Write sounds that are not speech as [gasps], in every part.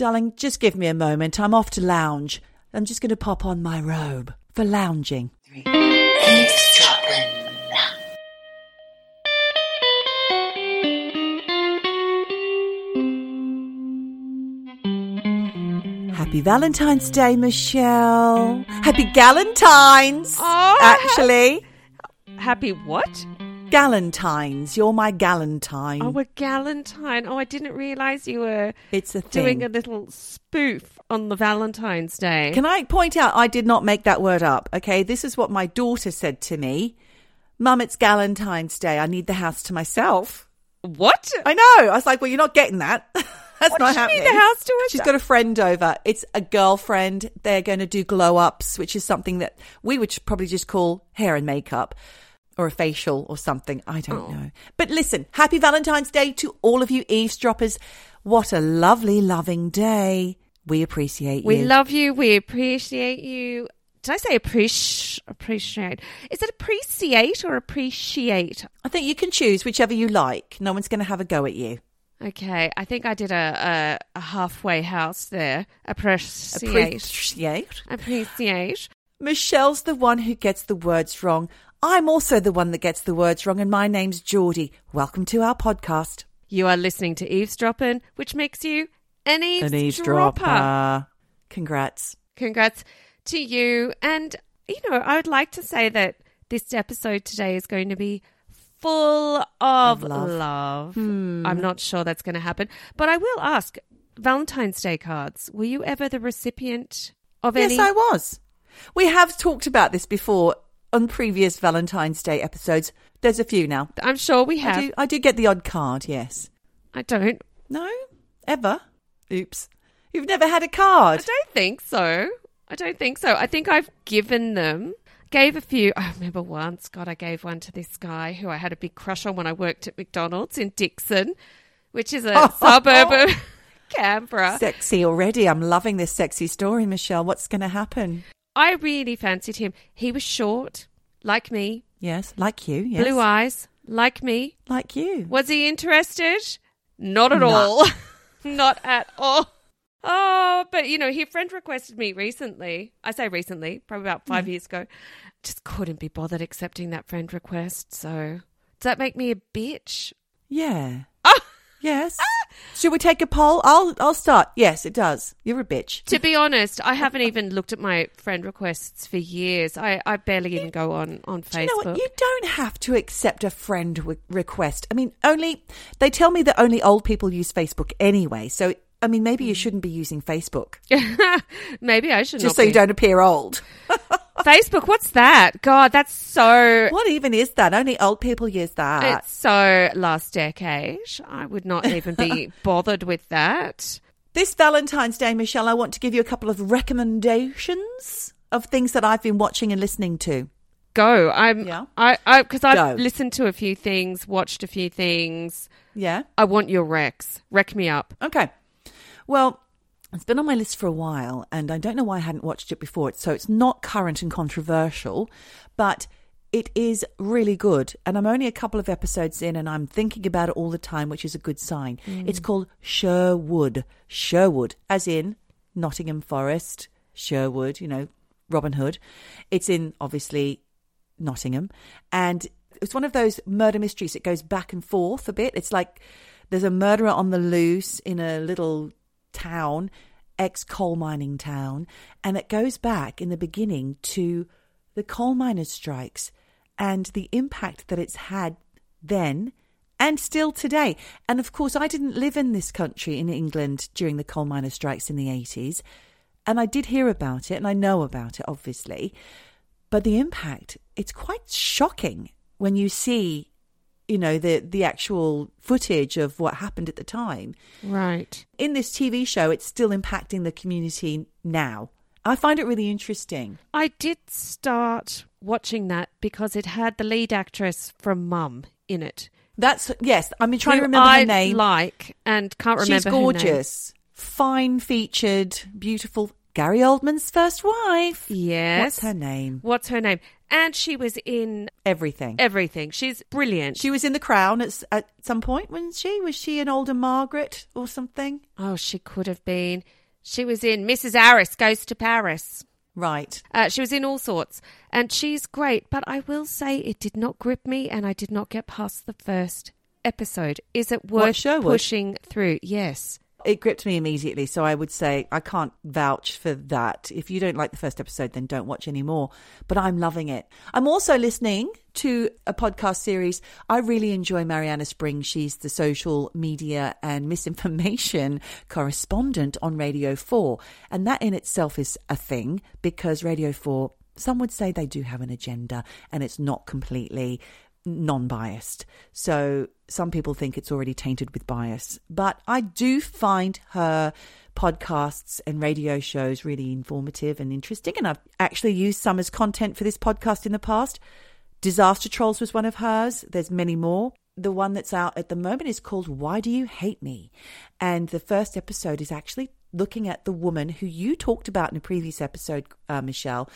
Darling, just give me a moment. I'm off to lounge. I'm just going to pop on my robe for lounging. Eavesdropping. Happy Valentine's Day, Michelle. Happy Galentine's, Oh, actually. Happy what? Galentine's. You're my Galentine. Oh, a galentine. Oh, I didn't realize you were it's a thing. doing a little spoof on the Valentine's Day. Can I point out I did not make that word up, okay? This is what my daughter said to me. Mum, it's Galentine's Day. I need the house to myself. what? I know. I was like, well, you're not getting that. [laughs] That's What not happening. the house to She's got a friend over. It's a girlfriend. They're going to do glow ups, which is something that we would probably just call hair and makeup or a facial or something. I don't Oh. know. But listen, happy Valentine's Day to all of you eavesdroppers. What a lovely, loving day. We appreciate We you. We love you. We appreciate you. Did I say appreciate? Appreciate. Is it appreciate or appreciate? I think you can choose whichever you like. No one's going to have a go at you. Okay, I think I did a a, a halfway house there. Appreciate. Appreciate. Appreciate. Michelle's the one who gets the words wrong. I'm also the one that gets the words wrong, and my name's Geordie. Welcome to our podcast. You are listening to Eavesdropping, which makes you an eavesdropper. An eavesdropper. Congrats. Congrats to you. And, you know, I would like to say that this episode today is going to be full of, Of love. love. Hmm. I'm not sure that's going to happen. But I will ask Valentine's Day cards, were you ever the recipient of Yes, any? Yes, I was. We have talked about this before on previous Valentine's Day episodes. There's a few now. I'm sure we have. I do, I do get the odd card, yes. I don't. No? Ever? Oops. You've never had a card? I don't think so. I don't think so. I think I've given them, gave a few. I remember once, God, I gave one to this guy who I had a big crush on when I worked at McDonald's in Dickson, which is a [laughs] suburb of [laughs] Canberra. Sexy already. I'm loving this sexy story, Michelle. What's going to happen? I really fancied him. He was short, like me, Yes, like you. Yes. blue eyes, like me. Like you. Was he interested? Not at No. all. [laughs] Not at all. Oh, but you know, he friend requested me recently. I say recently, probably about five hmm. years ago. Just couldn't be bothered accepting that friend request. So, does that make me a bitch? Yeah. Ah! Yes. Should we take a poll? I'll I'll start. Yes, it does. You're a bitch. To be honest, I haven't even looked at my friend requests for years. I, I barely even go on on Do you know Facebook. what? You don't have to accept a friend w- request. I mean, only they tell me that only old people use Facebook anyway. So I mean, maybe you shouldn't be using Facebook [laughs] Maybe I should just not so you don't appear old. [laughs] Facebook, what's that? God, that's so What even is that? Only old people use that. It's so last decade. I would not even be [laughs] bothered with that. This Valentine's Day, Michelle, I want to give you a couple of recommendations of things that I've been watching and listening to. Go. I'm. Yeah. I. I. Because I've Go. listened to a few things, watched a few things. Yeah. I want your Rex. Wreck me up. Okay. Well, it's been on my list for a while, and I don't know why I hadn't watched it before. So it's not current and controversial, but it is really good. And I'm only a couple of episodes in, and I'm thinking about it all the time, which is a good sign. Mm. It's called Sherwood. Sherwood, as in Nottingham Forest, Sherwood, you know, Robin Hood. It's in, obviously, Nottingham. And it's one of those murder mysteries that goes back and forth a bit. It's like there's a murderer on the loose in a little town, ex coal mining town, and it goes back in the beginning to the coal miners' strikes and the impact that it's had then and still today. And of course, I didn't live in this country in England during the coal miners' strikes in the 80s. And I did hear about it and I know about it, obviously. But the impact, it's quite shocking when you see, you know, the, the actual footage of what happened at the time. Right. In this TV show, it's still impacting the community now. I find it really interesting. I did start watching that because it had the lead actress from Mum in it. That's, yes, I'm trying to remember I her name. Like and can't remember. She's her name. gorgeous, fine featured, beautiful. Gary Oldman's first wife. Yes. What's her name? What's her name? And she was in Everything. everything. She's brilliant. She was in The Crown at, at some point, wasn't she? Was she an older Margaret or something? oh, she could have been. She was in Mrs. Harris Goes to Paris. Right. Uh, she was in all sorts, and she's great. But I will say it did not grip me, and I did not get past the first episode. Is it worth pushing through? Yes. It gripped me immediately, so I would say I can't vouch for that. If you don't like the first episode, then don't watch any more. But I'm loving it. I'm also listening to a podcast series. I really enjoy Marianna Spring. She's the social media and misinformation [laughs] correspondent on Radio 4. And that in itself is a thing because Radio 4, some would say they do have an agenda and it's not completely non biased. So some people think it's already tainted with bias. But I do find her podcasts and radio shows really informative and interesting. And I've actually used some as content for this podcast in the past. Disaster Trolls was one of hers. There's many more. The one that's out at the moment is called Why Do You Hate Me? And the first episode is actually looking at the woman who you talked about in a previous episode, uh, Michelle,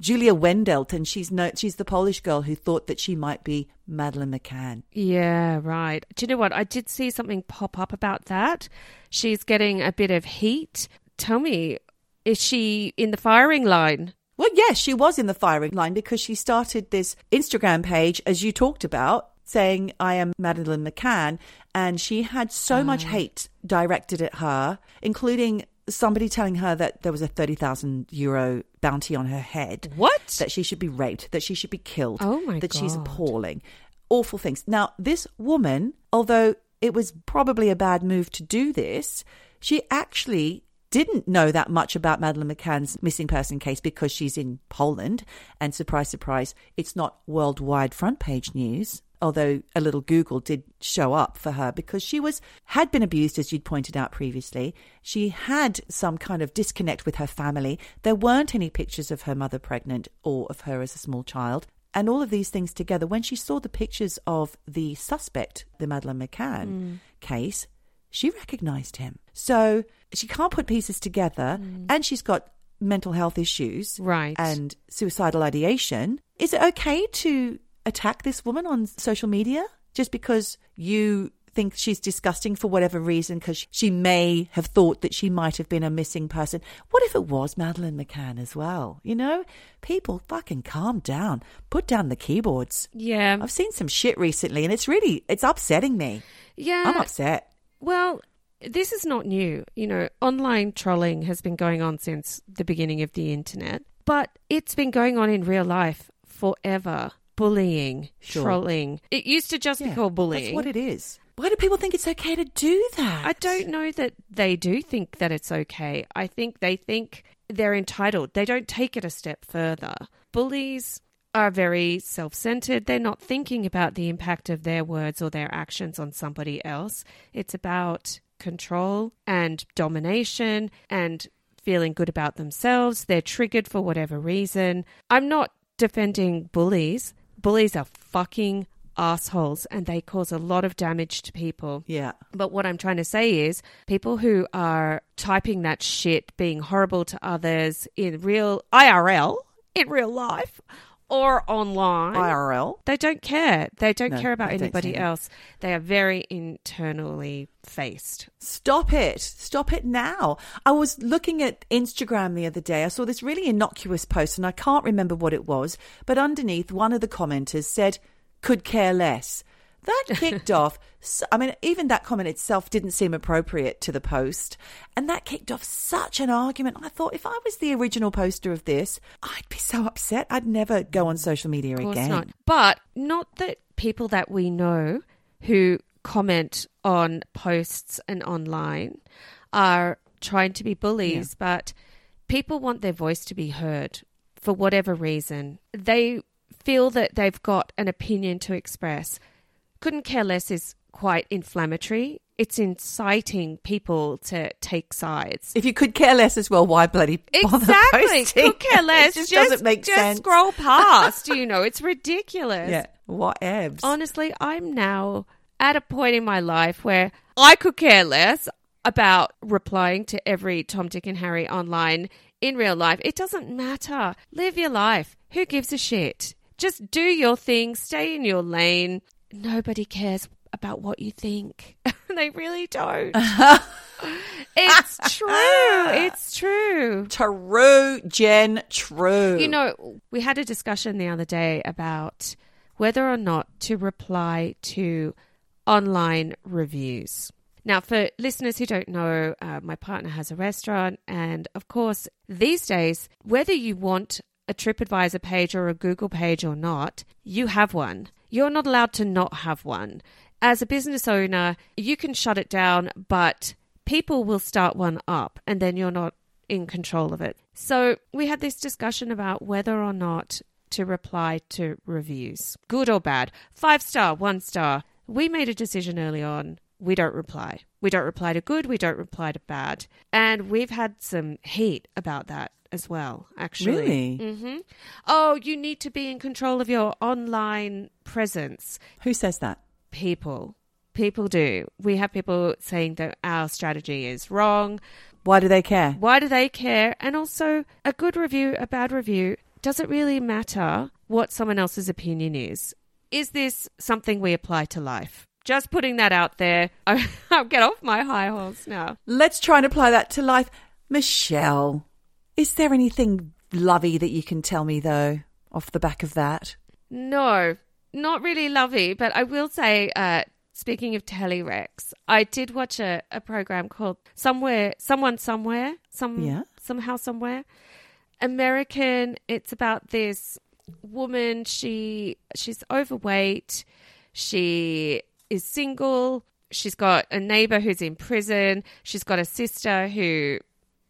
Julia Wandelt, and she's no, she's the Polish girl who thought that she might be Madeleine McCann. Yeah, right. Do you know what? I did see something pop up about that. She's getting a bit of heat. Tell me, is she in the firing line? Well, yes, she was in the firing line because she started this Instagram page, as you talked about, saying, I am Madeleine McCann. And she had so much ah. hate directed at her, including somebody telling her that there was a 30,000 euro bounty on her head. What? That she should be raped, that she should be killed. Oh my That she's appalling. Awful things. Now, this woman, although it was probably a bad move to do this, she actually didn't know that much about Madeleine McCann's missing person case because she's in Poland. And surprise, surprise, it's not worldwide front page news. Although a little Google did show up for her because she was had been abused, as you'd pointed out previously. She had some kind of disconnect with her family. There weren't any pictures of her mother pregnant or of her as a small child. And all of these things together, when she saw the pictures of the suspect, the Madeleine McCann hmm. case, she recognized him. So she can't put pieces together, hmm. and she's got mental health issues Right. and suicidal ideation. Is it okay to attack this woman on social media just because you think she's disgusting for whatever reason because she may have thought that she might have been a missing person what if it was madeleine mccann as well you know people fucking calm down put down the keyboards Yeah. i've seen some shit recently and it's really it's upsetting me Yeah. i'm upset Well, this is not new. You know, online trolling has been going on since the beginning of the internet, but it's been going on in real life forever. Bullying, Sure. trolling. It used to just be called bullying. That's what it is. Why do people think it's okay to do that? I don't know that they do think that it's okay. I think they think they're entitled. They don't take it a step further. Bullies are very self centered. They're not thinking about the impact of their words or their actions on somebody else. It's about control and domination and feeling good about themselves. They're triggered for whatever reason. I'm not defending bullies. Bullies are fucking assholes and they cause a lot of damage to people. Yeah. But what I'm trying to say is people who are typing that shit, being horrible to others in real IRL, in real life, or online, IRL. they don't care. They don't No, care about anybody else. They are very internally faced. Stop it. Stop it now. I was looking at Instagram the other day. I saw this really innocuous post and I can't remember what it was, but underneath one of the commenters said, could care less. That kicked [laughs] off. I mean, even that comment itself didn't seem appropriate to the post. And that kicked off such an argument. I thought if I was the original poster of this, I'd be so upset. I'd never go on social media Of course again. not. But not that people that we know who comment on posts and online are trying to be bullies, but people want their voice to be heard for whatever reason. They feel that they've got an opinion to express. Couldn't care less is quite inflammatory. It's inciting people to take sides. If you could care less as well, why bloody bother Exactly. posting? Could care less. [laughs] It just, just doesn't make just sense. scroll [laughs] past. you know, it's ridiculous. Yeah. What evs? Honestly, I'm now at a point in my life where I could care less about replying to every Tom, Dick, and Harry online in real life. It doesn't matter. Live your life. Who gives a shit? Just do your thing, stay in your lane. Nobody cares about what you think. [laughs] they really don't. [laughs] it's true. [laughs] It's true. True, Jen, true. You know, we had a discussion the other day about whether or not to reply to online reviews. Now, for listeners who don't know, uh, my partner has a restaurant, and of course, these days, whether you want a TripAdvisor page or a Google page or not, you have one. You're not allowed to not have one. As a business owner, you can shut it down, but people will start one up, and then you're not in control of it. So, we had this discussion about whether or not to reply to reviews, good or bad, five star, one star. We made a decision early on. We don't reply. We don't reply to good. We don't reply to bad. And we've had some heat about that as well, actually. Really? hmm Oh, you need to be in control of your online presence. Who says that? People. People do. We have people saying that our strategy is wrong. Why do they care? Why do they care? And also, a good review, a bad review, does it really matter what someone else's opinion is? Is this something we apply to life? Just putting that out there. [laughs] I'll get off my high horse now. Let's try and apply that to life. Michelle, is there anything lovey that you can tell me, though, off the back of that? No, not really lovey, but I will say, uh, speaking of telly Telerex, I did watch a, a program called Somewhere, Someone Somewhere, some Yeah. somehow somewhere. American. It's about this woman. She she's overweight. She is single. She's got a neighbor who's in prison. She's got a sister who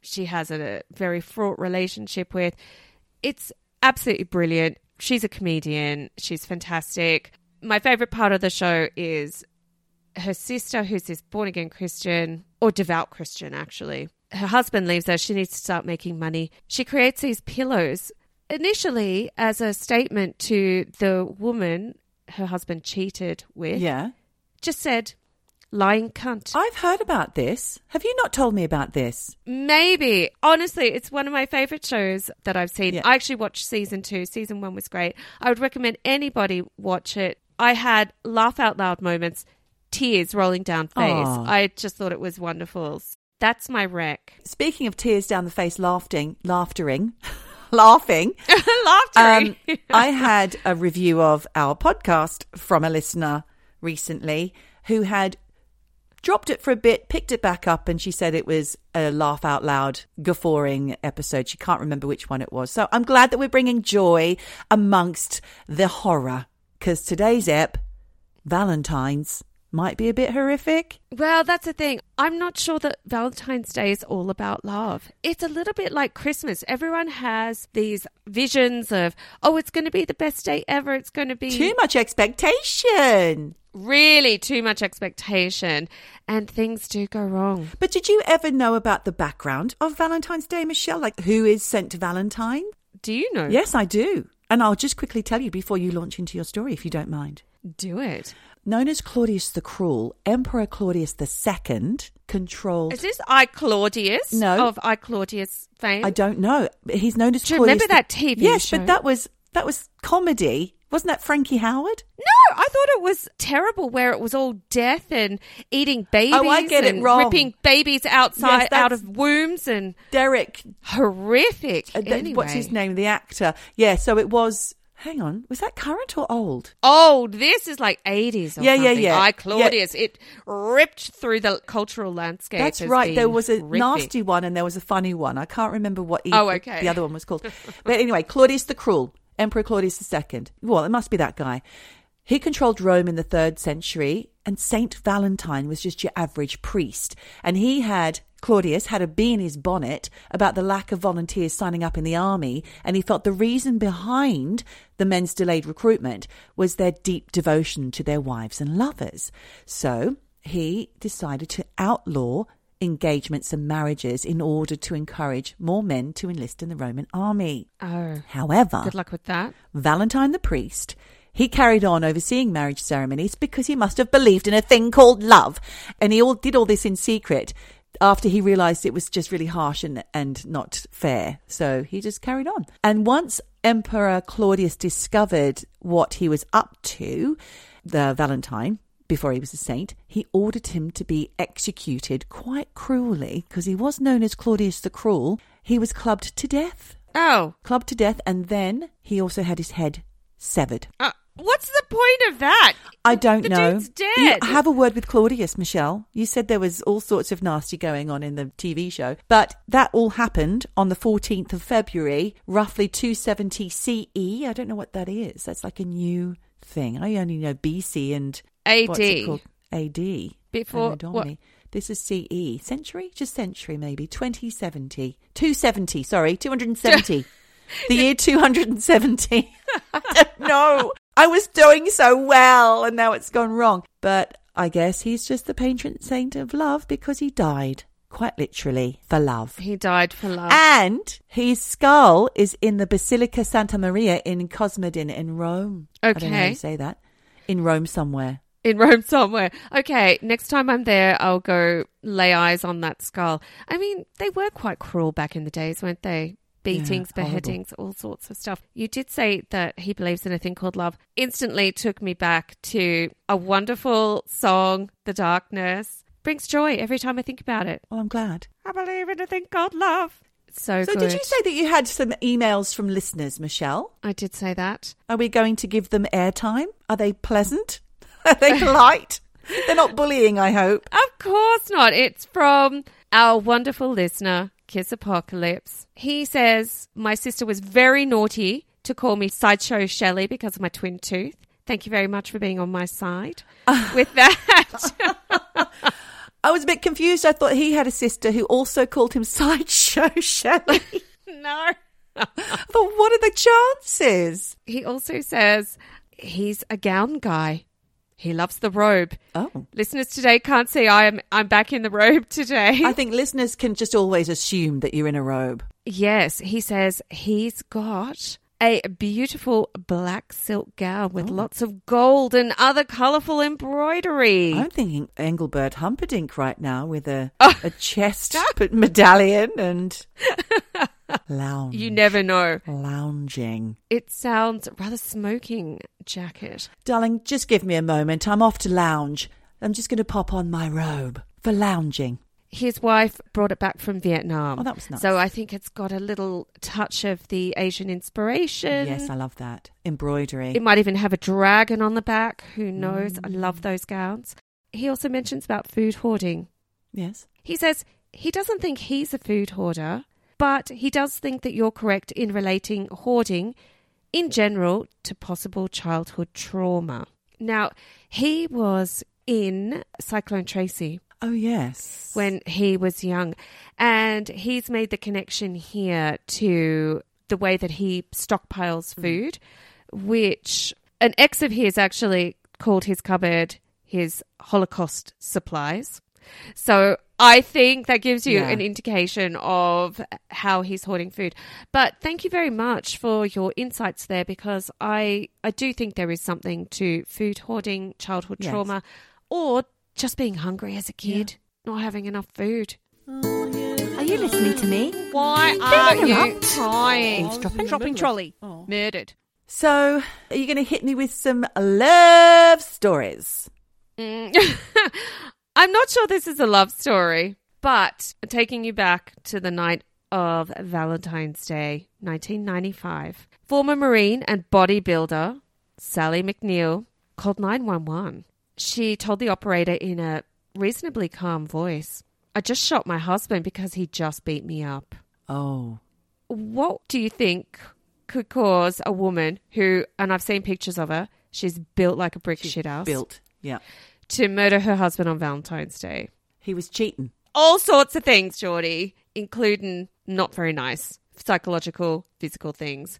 she has a very fraught relationship with. It's absolutely brilliant. She's a comedian. She's fantastic. My favorite part of the show is her sister, who's this born again Christian or devout Christian, actually. Her husband leaves her. She needs to start making money. She creates these pillows initially as a statement to the woman her husband cheated with. Yeah. Just said, lying cunt. I've heard about this. Have you not told me about this? Maybe. Honestly, it's one of my favorite shows that I've seen. Yeah. I actually watched season two. Season one was great. I would recommend anybody watch it. I had laugh out loud moments, tears rolling down face. Aw. I just thought it was wonderful. That's my rec. Speaking of tears down the face, laughing, laughtering, [laughs] laughing. [laughs] Laughter. Um, I had a review of our podcast from a listener recently who had dropped it for a bit, picked it back up, and she said it was a laugh out loud, guffawing episode. She can't remember which one it was. So I'm glad that we're bringing joy amongst the horror because today's ep, Valentine's, might be a bit horrific. Well, that's the thing. I'm not sure that Valentine's Day is all about love. It's a little bit like Christmas. Everyone has these visions of, oh, it's going to be the best day ever. It's going to be Too much expectation. really too much expectation, and things do go wrong. But did you ever know about the background of Valentine's Day, Michelle? Like who is sent to Valentine? Do you know? Yes, I do. And I'll just quickly tell you before you launch into your story, if you don't mind. Do it. Known as Claudius the Cruel, Emperor Claudius II controlled. Is this I Claudius? No. Of I Claudius fame? I don't know. He's known as Do you Claudius. remember the- that TV Yes, show? but that was that was comedy. Wasn't that Frankie Howerd? No, I thought it was terrible where it was all death and eating babies Oh, I get it wrong. ripping babies outside Yes, out of wombs and Derek. horrific. uh, anyway. What's his name? The actor. Yeah. So it was. Hang on. Was that current or old? Old. this is like 80s Yeah, yeah, something. yeah. I Claudius. It ripped through the cultural landscape. That's right. There was a horrific. nasty one and there was a funny one. I can't remember what Oh, okay. the other one was called. but anyway, Claudius the Cruel, Emperor Claudius II. Well, it must be that guy. He controlled Rome in the third century, and Saint Valentine was just your average priest. And he had, Claudius had a bee in his bonnet about the lack of volunteers signing up in the army, and he felt the reason behind the men's delayed recruitment was their deep devotion to their wives and lovers. So he decided to outlaw engagements and marriages in order to encourage more men to enlist in the Roman army. Oh, However, good luck with that. Valentine the priest, he carried on overseeing marriage ceremonies because he must have believed in a thing called love. And he all did all this in secret. After he realized it was just really harsh and, and not fair. So he just carried on. And once Emperor Claudius discovered what he was up to, the Valentine, before he was a saint, he ordered him to be executed quite cruelly because he was known as Claudius the Cruel. He was clubbed to death. Oh, Clubbed to death, and then he also had his head severed. uh, what's the point of that? I don't The know. dude's dead. You have a word with Claudius, Michelle. You said there was all sorts of nasty going on in the TV show, but that all happened on the 14th of February, roughly 270 CE. I don't know what that is. That's like a new thing. I only know BC and what's it AD. AD. Before- Domini. This is CE. Century? Just century, maybe. 2070. 270, sorry. 270. [laughs] the year 270. [laughs] I don't know. I was doing so well and now it's gone wrong. But I guess he's just the patron saint of love because he died, quite literally, for love. He died for love. And his skull is in the Basilica Santa Maria in Cosmedin in Rome. I don't know how Okay. you say that. In Rome somewhere. in Rome somewhere. Okay, next time I'm there, I'll go lay eyes on that skull. I mean, they were quite cruel back in the days, weren't they? Beatings, horrible. beheadings, all sorts of stuff. You did say that he believes in a thing called love. Instantly took me back to a wonderful song, The Darkness. Brings joy every time I think about it. Well, I'm glad. I believe in a thing called love. So, So, good. did you say that you had some emails from listeners, Michelle? I did say that. Are we going to give them airtime? Are they pleasant? [laughs] Are they polite? They're not bullying, I hope. Of course not. It's from our wonderful listener, Kiss Apocalypse. He says, My sister was very naughty to call me Sideshow Shelley because of my twin tooth. Thank you very much for being on my side [laughs] with that. I was a bit confused. I thought he had a sister who also called him Sideshow [laughs] Shelley. [laughs] no. Thought, what are the chances? He also says he's a gown guy. He loves the robe. Oh. Listeners today can't see I am I'm back in the robe today. I think listeners can just always assume that you're in a robe. Yes, he says he's got a beautiful black silk gown with oh. lots of gold and other colourful embroidery. I'm thinking Engelbert Humperdinck right now with a, [laughs] a chest but medallion and [laughs] lounge. You never know. lounging. It sounds rather smoking jacket. Darling, just give me a moment. I'm off to lounge. I'm just going to pop on my robe for lounging. His wife brought it back from Vietnam. Oh, that was nice. So I think it's got a little touch of the Asian inspiration. Yes, I love that. Embroidery. It might even have a dragon on the back. Who knows? I love mm. those gowns. He also mentions about food hoarding. yes. He says he doesn't think he's a food hoarder, but he does think that you're correct in relating hoarding in general to possible childhood trauma. Now, he was in Cyclone Tracy Oh, yes. when he was young, and he's made the connection here to the way that he stockpiles hmm. food, which an ex of his actually called his cupboard his Holocaust supplies. So I think that gives you Yeah. an indication of how he's hoarding food. But thank you very much for your insights there because I I do think there is something to food hoarding, childhood Yes. trauma, or just being hungry as a kid, not having enough food. Are you listening to me? Why are you interrupt. crying? Eavesdropping. Shopping trolley. Murdered. So, are you going to hit me with some love stories? Mm. [laughs] I'm not sure this is a love story, but taking you back to the night of Valentine's Day, 1995. Former Marine and bodybuilder Sally McNeil called 911. She told the operator in a reasonably calm voice, I just shot my husband because he just beat me up. Oh, What do you think could cause a woman who, and I've seen pictures of her, she's built like a brick shit house, built. Yeah. to murder her husband on Valentine's Day? He was cheating. All sorts of things, Geordie, including not very nice psychological, physical things.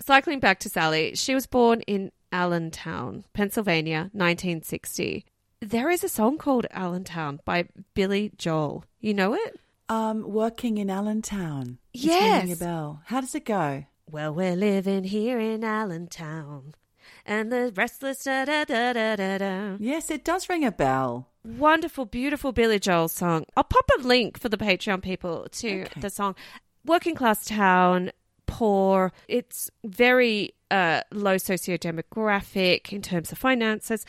Cycling back to Sally, she was born in Allentown, Pennsylvania, 1960. There is a song called Allentown by Billy Joel. You know it? Um, working in Allentown. It's Yes. ringing a bell. How does it go? Well, we're living here in Allentown, and the restless da da da da da da. Yes, it does ring a bell. Wonderful, beautiful Billy Joel song. I'll pop a link for the Patreon people to Okay. the song. Working class town, poor. It's very uh, low sociodemographic in terms of finances.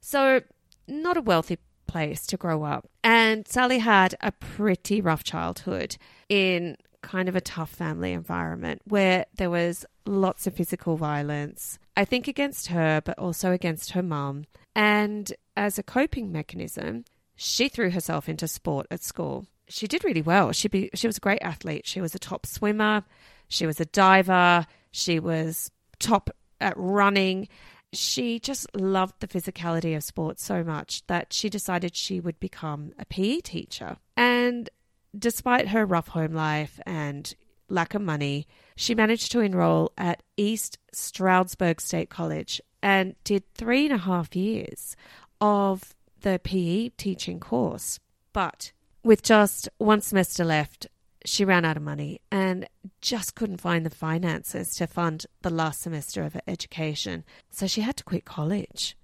So, not a wealthy place to grow up. And Sally had a pretty rough childhood in kind of a tough family environment where there was lots of physical violence, I think against her, but also against her mum. And as a coping mechanism, she threw herself into sport at school. She did really well. She be, she was a great athlete. She was a top swimmer. She was a diver. She was top at running. She just loved the physicality of sport so much that she decided she would become a PE teacher. And despite her rough home life and lack of money, she managed to enroll at East Stroudsburg State College and did three and a half years of the PE teaching course. But with just one semester left, she ran out of money and just couldn't find the finances to fund the last semester of her education. So she had to quit college.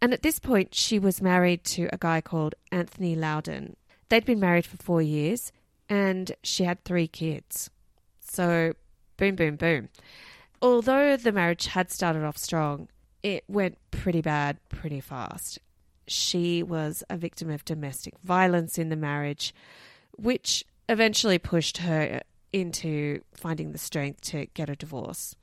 And at this point, she was married to a guy called Anthony Loudon. They'd been married for four years and she had three kids. So, boom, boom, boom. Although the marriage had started off strong, it went pretty bad pretty fast. She was a victim of domestic violence in the marriage, which eventually pushed her into finding the strength to get a divorce.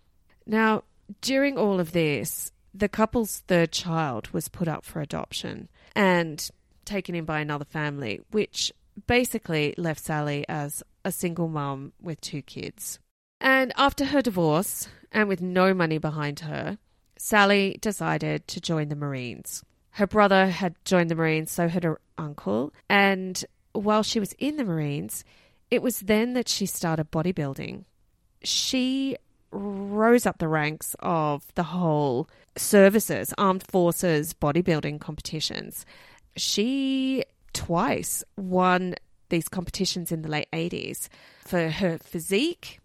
Now, during all of this, the couple's third child was put up for adoption and taken in by another family, which basically left Sally as a single mum with two kids. And after her divorce, and with no money behind her, Sally decided to join the Marines. Her brother had joined the Marines, so had her uncle. And while she was in the Marines, it was then that she started bodybuilding. She rose up the ranks of the whole services, armed forces, bodybuilding competitions. She twice won these competitions in the late 80s for her physique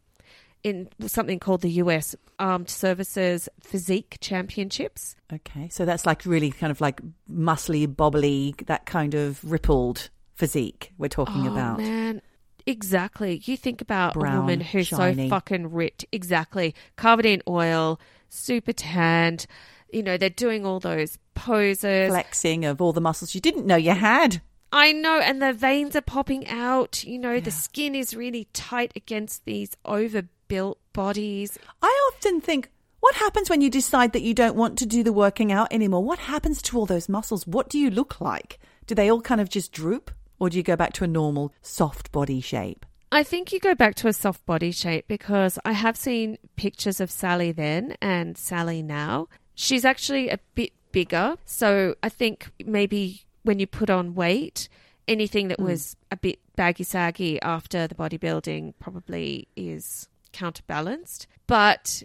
in something called the US Armed Services Physique Championships. Okay. So that's like really kind of like muscly, bobbly, that kind of rippled physique we're talking oh, about. man. Exactly. You think about a woman who's shiny. so fucking ripped. Exactly. Covered in oil, super tanned. You know, they're doing all those poses. Flexing of all the muscles you didn't know you had. I know, and the veins are popping out. You know, Yeah. the skin is really tight against these overbuilt bodies. I often think, what happens when you decide that you don't want to do the working out anymore? What happens to all those muscles? What do you look like? Do they all kind of just droop? Or do you go back to a normal, soft body shape? I think you go back to a soft body shape because I have seen pictures of Sally then and Sally now. She's actually a bit bigger. So I think maybe when you put on weight, anything that hmm. was a bit baggy saggy after the bodybuilding probably is counterbalanced. But,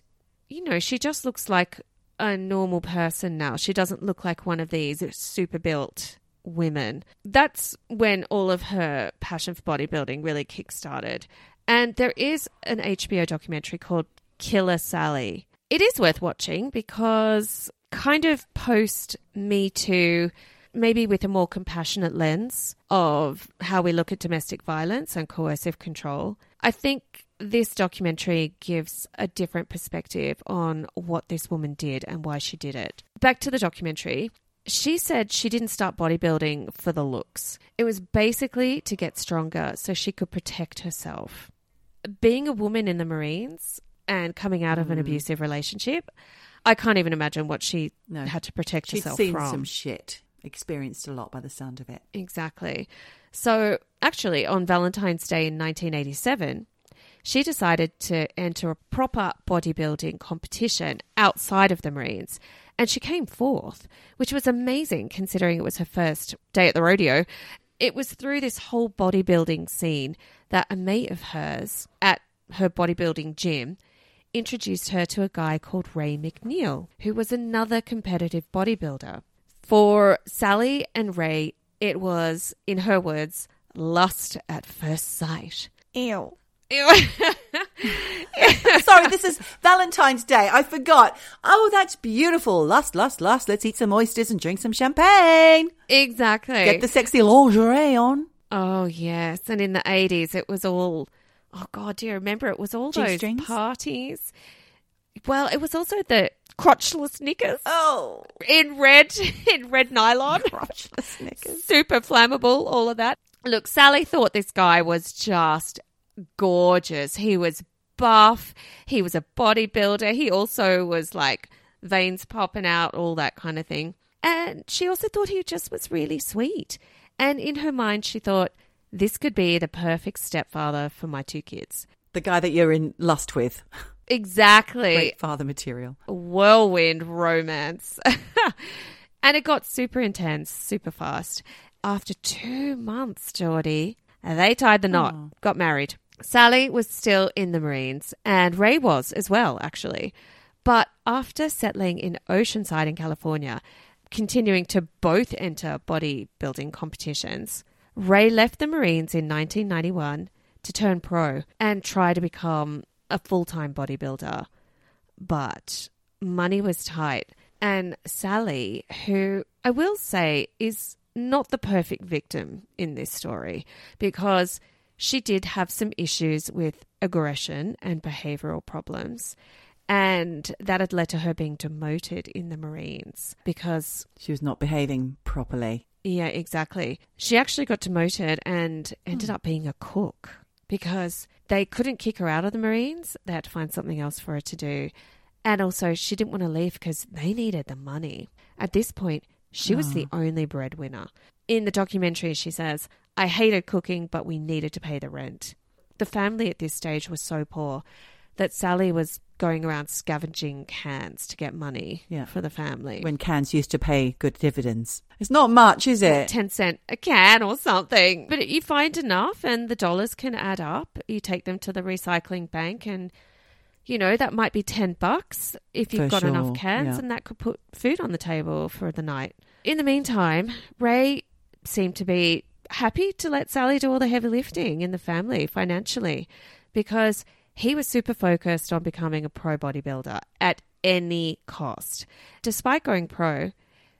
you know, she just looks like a normal person now. She doesn't look like one of these super built women. That's when all of her passion for bodybuilding really kickstarted. And there is an HBO documentary called Killer Sally. It is worth watching because kind of post Me Too, maybe with a more compassionate lens of how we look at domestic violence and coercive control. I think this documentary gives a different perspective on what this woman did and why she did it. Back to the documentary. She said she didn't start bodybuilding for the looks. It was basically to get stronger so she could protect herself. Being a woman in the Marines and coming out of an mm. abusive relationship, I can't even imagine what she No. had to protect She'd herself seen from. some shit, experienced a lot by the sound of it. Exactly. So, actually, on Valentine's Day in 1987, she decided to enter a proper bodybuilding competition outside of the Marines. And she came fourth, which was amazing considering it was her first day at the rodeo. It was through this whole bodybuilding scene that a mate of hers at her bodybuilding gym introduced her to a guy called Ray McNeil, who was another competitive bodybuilder. For Sally and Ray, it was, in her words, lust at first sight. Ew. [laughs] Sorry, this is Valentine's Day. I forgot. Oh, that's beautiful. Lust, lust, lust. Let's eat some oysters and drink some champagne. exactly. Get the sexy lingerie on. Oh yes, and in the eighties, it was all. Oh God, do you remember? It was all those G-strings? parties. Well, it was also the crotchless knickers Oh, in red, [laughs] in red nylon, crotchless knickers. super flammable. All of that. Look, Sally thought this guy was just gorgeous. He was buff. He was a bodybuilder. He also was like veins popping out, all that kind of thing. And she also thought he just was really sweet. And in her mind, she thought, this could be the perfect stepfather for my two kids. The guy that you're in lust with. Exactly. Great father material. whirlwind romance. [laughs] and it got super intense, super fast. After two months, Geordie, they tied the knot, got married. Sally was still in the Marines, and Ray was as well, actually. But after settling in Oceanside in California, continuing to both enter bodybuilding competitions, Ray left the Marines in 1991 to turn pro and try to become a full time bodybuilder but money was tight. And Sally, who I will say is not the perfect victim in this story because she did have some issues with aggression and behavioral problems. And that had led to her being demoted in the Marines because She was not behaving properly. yeah, exactly. She actually got demoted and ended hmm. up being a cook because they couldn't kick her out of the Marines. They had to find something else for her to do. And also, she didn't want to leave because they needed the money. At this point, she was the ah. only breadwinner. In the documentary, she says, I hated cooking, but we needed to pay the rent. The family at this stage was so poor that Sally was going around scavenging cans to get money Yeah. for the family. When cans used to pay good dividends. It's not much, is it? 10 cent a can or something. But you find enough and the dollars can add up. You take them to the recycling bank and you know, that might be 10 bucks if you've For got sure, enough cans yeah. and that could put food on the table for the night. In the meantime, Ray seemed to be happy to let Sally do all the heavy lifting in the family financially because he was super focused on becoming a pro bodybuilder at any cost. Despite going pro,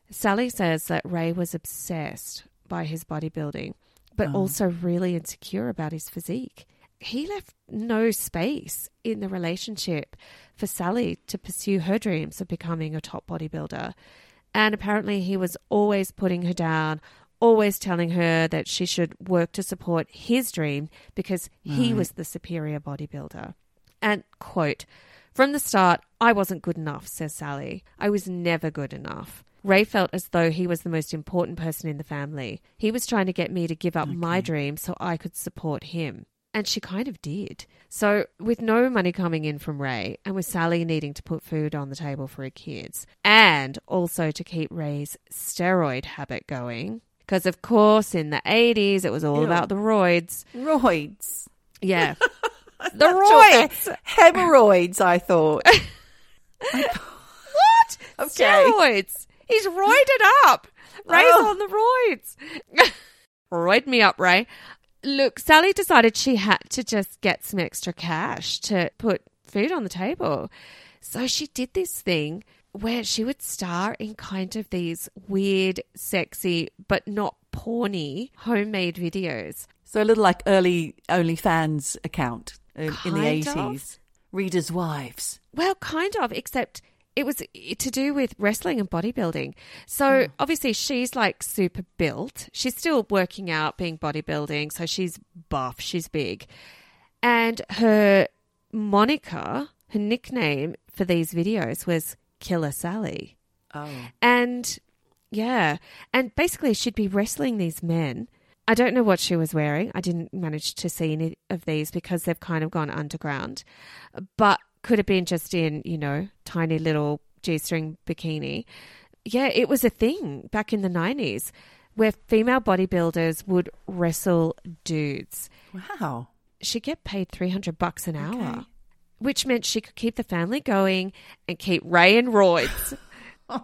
Sally says that Ray was obsessed by his bodybuilding, but ah. also really insecure about his physique. He left no space in the relationship for Sally to pursue her dreams of becoming a top bodybuilder. And apparently, he was always putting her down, always telling her that she should work to support his dream because he mm. was the superior bodybuilder. And, quote, from the start, I wasn't good enough, says Sally. I was never good enough. Ray felt as though he was the most important person in the family. He was trying to get me to give up my dream so I could support him. And she kind of did. So, with no money coming in from Ray, and with Sally needing to put food on the table for her kids, and also to keep Ray's steroid habit going, because of course in the 80s it was all Ew. about the roids. Roids. Yeah. [laughs] the roids! Hemorrhoids, I thought. [laughs] What? [laughs] Okay. Steroids. He's roided up. Ray's Oh. on the roids. Roid me up, Ray. Look, Sally decided she had to just get some extra cash to put food on the table. So she did this thing where she would star in kind of these weird, sexy, but not porny homemade videos. So a little like early OnlyFans account in, in the. 80s. Readers' wives. Well, kind of, except it was to do with wrestling and bodybuilding. So hmm. obviously she's like super built. She's still working out, being bodybuilding, so she's buff, she's big. And her moniker, her nickname for these videos was Killer Sally. Oh. And yeah, and basically she'd be wrestling these men. I don't know what she was wearing. I didn't manage to see any of these because they've kind of gone underground. But could have been just in, you know, tiny little G string bikini. Yeah, it was a thing back in the 90s where female bodybuilders would wrestle dudes. Wow. She'd get paid 300 bucks an hour, Okay. Which meant she could keep the family going and keep Ray and roids. [laughs]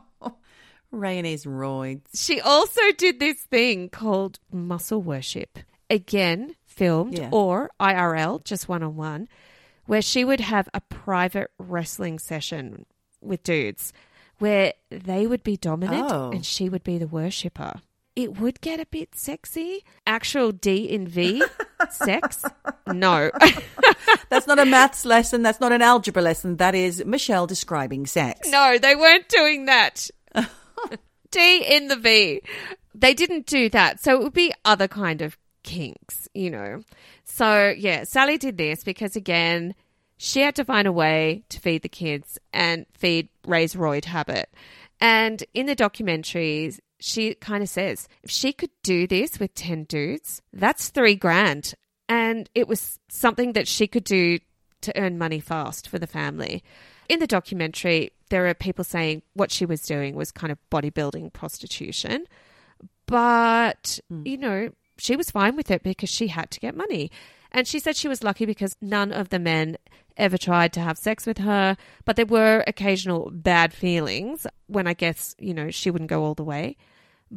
Ray and his roids. She also did this thing called muscle worship. Again, filmed Yeah. or IRL, just one on one, where she would have a private wrestling session with dudes where they would be dominant Oh. and she would be the worshipper. It would get a bit sexy. Actual D in V sex? No. [laughs] That's not a maths lesson. That's not an algebra lesson. That is Michelle describing sex. No, they weren't doing that. [laughs] D in the V. They didn't do that. So it would be other kind of kinks, you know. So yeah, Sally did this because again, she had to find a way to feed the kids and feed Ray's roid habit. And in the documentaries, she kind of says if she could do this with 10 dudes, that's three grand. And it was something that she could do to earn money fast for the family. In the documentary, there are people saying what she was doing was kind of bodybuilding prostitution. But, hmm. you know, she was fine with it because she had to get money. And she said she was lucky because none of the men ever tried to have sex with her, but there were occasional bad feelings when I guess, you know, she wouldn't go all the way.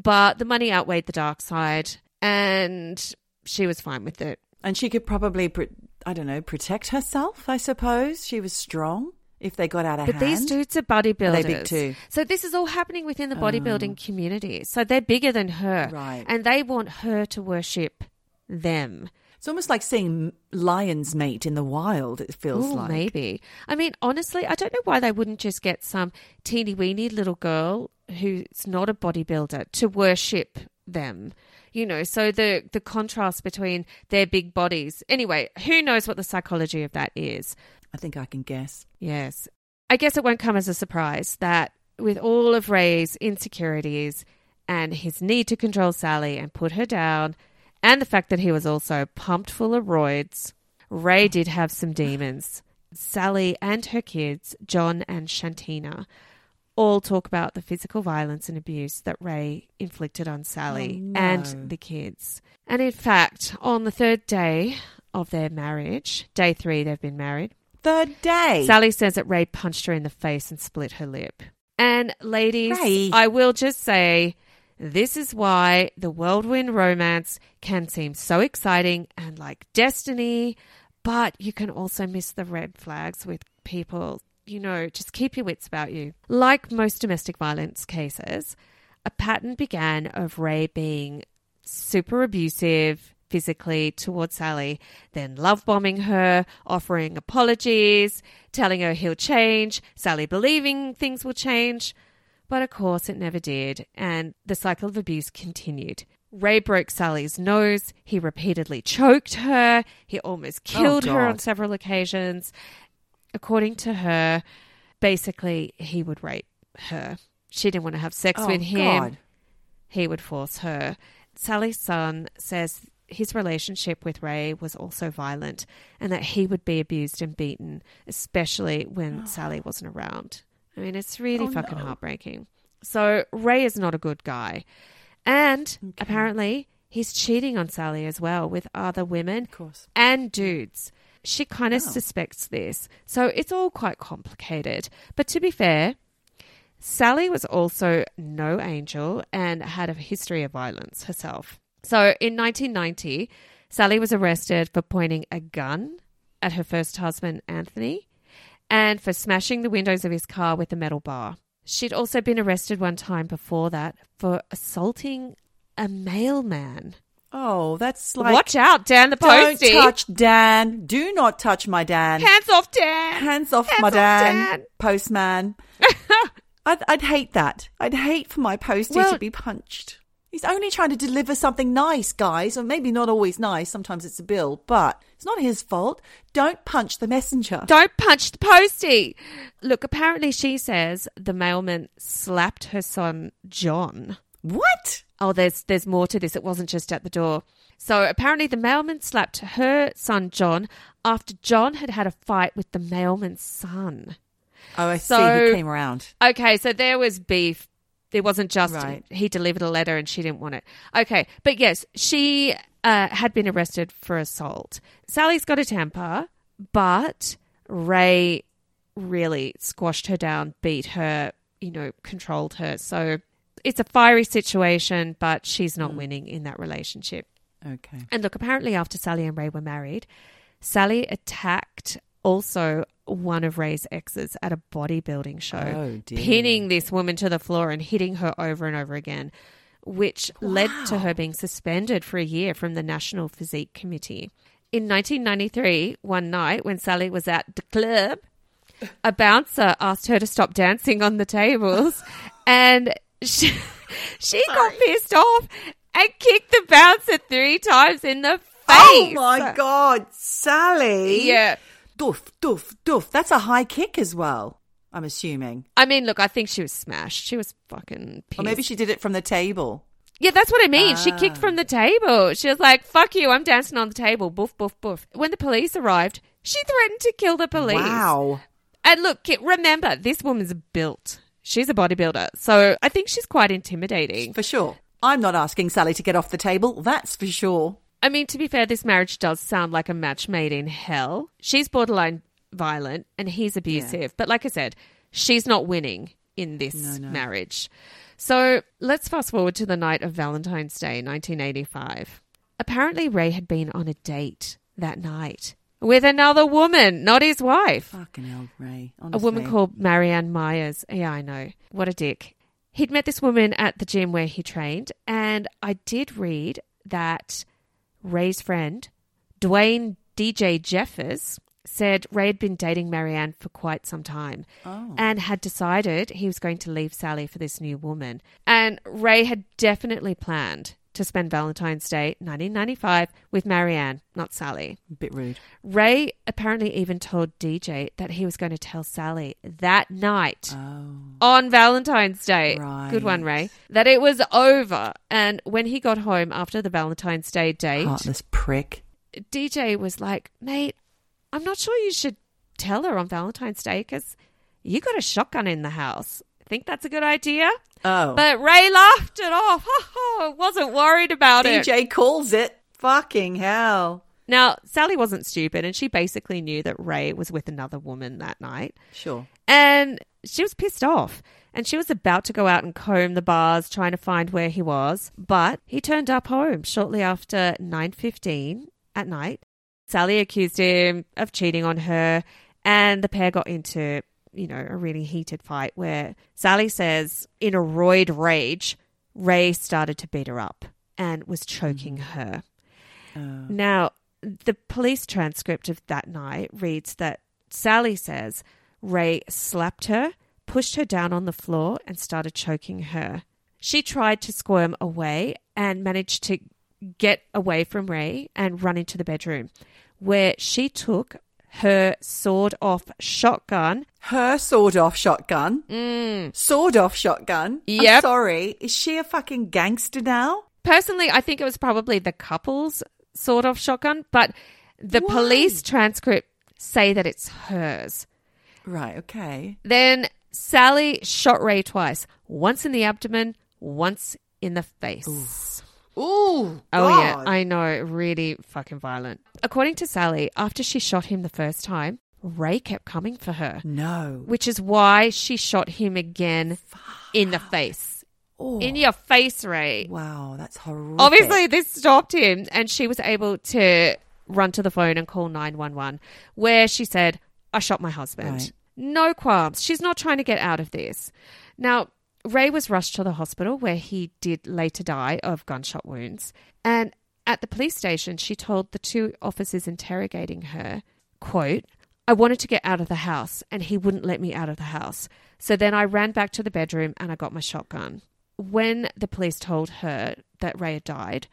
But the money outweighed the dark side, and she was fine with it. And she could probably, I don't know, protect herself, I suppose. She was strong if they got out of But hand. But these dudes are bodybuilders. Are they big too? So this is all happening within the oh. bodybuilding community. So they're bigger than her. Right. And they want her to worship them. It's almost like seeing lions mate in the wild, it feels Ooh, like. maybe. I mean, honestly, I don't know why they wouldn't just get some teeny weeny little girl who's not a bodybuilder to worship them. You know, so the the contrast between their big bodies. Anyway, who knows what the psychology of that is? I think I can guess. Yes. I guess it won't come as a surprise that with all of Ray's insecurities and his need to control Sally and put her down, and the fact that he was also pumped full of roids, Ray did have some demons. Sally and her kids, John and Shantina, all talk about the physical violence and abuse that Ray inflicted on Sally Oh, no. and the kids. And in fact, on the third day of their marriage, day three, they've been married, Third day. Sally says that Ray punched her in the face and split her lip. And ladies, Ray. I will just say this is why the whirlwind romance can seem so exciting and like destiny, but you can also miss the red flags with people. You know, just keep your wits about you. Like most domestic violence cases, a pattern began of Ray being super abusive physically towards Sally, then love bombing her, offering apologies, telling her he'll change, Sally believing things will change. But of course, it never did, and the cycle of abuse continued. Ray broke Sally's nose, he repeatedly choked her, he almost oh, killed her on several occasions. According to her, basically, he would rape her. She didn't want to have sex oh, with him God. he would force her. Sally's son says his relationship with Ray was also violent and that he would be abused and beaten, especially when oh. Sally wasn't around. I mean, it's really Oh, fucking no. heartbreaking. So, Ray is not a good guy. And apparently, he's cheating on Sally as well with other women Of course. and dudes. She kind of Oh. suspects this. So it's all quite complicated. But to be fair, Sally was also no angel and had a history of violence herself. So in 1990, Sally was arrested for pointing a gun at her first husband, Anthony, and for smashing the windows of his car with a metal bar. She'd also been arrested one time before that for assaulting a mailman. Oh, that's like. Watch out, Dan the postie. Don't touch Dan. Do not touch my Dan. Hands off, Dan. Hands off Hands my off, Dan. Dan. Postman. [laughs] I'd, I'd hate that. I'd hate for my postie Well- to be punched. He's only trying to deliver something nice, guys, or maybe not always nice. Sometimes it's a bill, but it's not his fault. Don't punch the messenger. Don't punch the postie. Look, apparently she says the mailman slapped her son John. What? Oh, there's there's more to this. It wasn't just at the door. So apparently the mailman slapped her son John after John had had a fight with the mailman's son. Oh, I see. He came around. Okay, so there was beef. It wasn't just Right. he delivered a letter and she didn't want it. Okay, but yes, she uh, had been arrested for assault. Sally's got a temper, but Ray really squashed her down, beat her, you know, controlled her. So it's a fiery situation, but she's not winning in that relationship. Okay. And look, apparently, after Sally and Ray were married, Sally attacked also one of Ray's exes at a bodybuilding show, Oh, pinning this woman to the floor and hitting her over and over again, which led to her being suspended for a year from the National Physique Committee. In 1993, one night when Sally was at the club, a bouncer asked her to stop dancing on the tables, [laughs] and she, she got pissed off and kicked the bouncer three times in the oh face. Oh my God, Sally. Yeah. Doof, doof, doof. That's a high kick as well, I'm assuming. I mean, look, I think she was smashed. She was fucking pissed. Or maybe she did it from the table. Yeah, that's what I mean. She Ah. kicked from the table. She was like, fuck you, I'm dancing on the table. Boof, boof, boof. When the police arrived, she threatened to kill the police. Wow. And look, remember, this woman's built. She's a bodybuilder. So I think she's quite intimidating. For sure. I'm not asking Sally to get off the table, that's for sure. I mean, to be fair, this marriage does sound like a match made in hell. She's borderline violent and he's abusive. But like I said, she's not winning in this No, no. marriage. So let's fast forward to the night of Valentine's Day, 1985. Apparently, Ray had been on a date that night with another woman, not his wife. Fucking hell, Ray. A woman called Marianne Myers. Yeah, I know. What a dick. He'd met this woman at the gym where he trained, and I did read that Ray's friend, Dwayne DJ Jeffers, said Ray had been dating Marianne for quite some time Oh. and had decided he was going to leave Sally for this new woman. And Ray had definitely planned to spend Valentine's Day 1995 with Marianne, not Sally. A bit rude. Ray apparently even told DJ that he was going to tell Sally that night Oh. on Valentine's Day. Right. Good one, Ray. That it was over. And when he got home after the Valentine's Day date, Heartless prick. DJ was like, mate, I'm not sure you should tell her on Valentine's Day because you got a shotgun in the house. Think that's a good idea? Oh. But Ray laughed it off. wasn't worried about it. DJ calls it. Fucking hell. Now, Sally wasn't stupid and she basically knew that Ray was with another woman that night. Sure. And she was pissed off. And she was about to go out and comb the bars trying to find where he was, but he turned up home shortly after 9:15 at night. Sally accused him of cheating on her, and the pair got into, you know, a really heated fight where Sally says in a roid rage, Ray started to beat her up and was choking mm-hmm. her. Oh. Now, the police transcript of that night reads that Sally says Ray slapped her, pushed her down on the floor, and started choking her. She tried to squirm away and managed to get away from Ray and run into the bedroom, where she took her sawed off shotgun. Her sawed off shotgun. Mm. Sawed off shotgun. I'm sorry. Is she a fucking gangster now? Personally, I think it was probably the couple's sawed off shotgun, but the Why? police transcript say that it's hers. Right, okay. Then Sally shot Ray twice, once in the abdomen, once in the face. Ooh. Oh, yeah, I know, really fucking violent. According to Sally, after she shot him the first time, Ray kept coming for her, No. which is why she shot him again in the face. Oh. In your face, Ray. Wow, that's horrific. Obviously, this stopped him, and she was able to run to the phone and call 911, where she said, I shot my husband. Right. No qualms. She's not trying to get out of this. Now, Ray was rushed to the hospital where he did later die of gunshot wounds. And at the police station, she told the two officers interrogating her, quote, I wanted to get out of the house and he wouldn't let me out of the house. So then I ran back to the bedroom and I got my shotgun. When the police told her that Ray had died,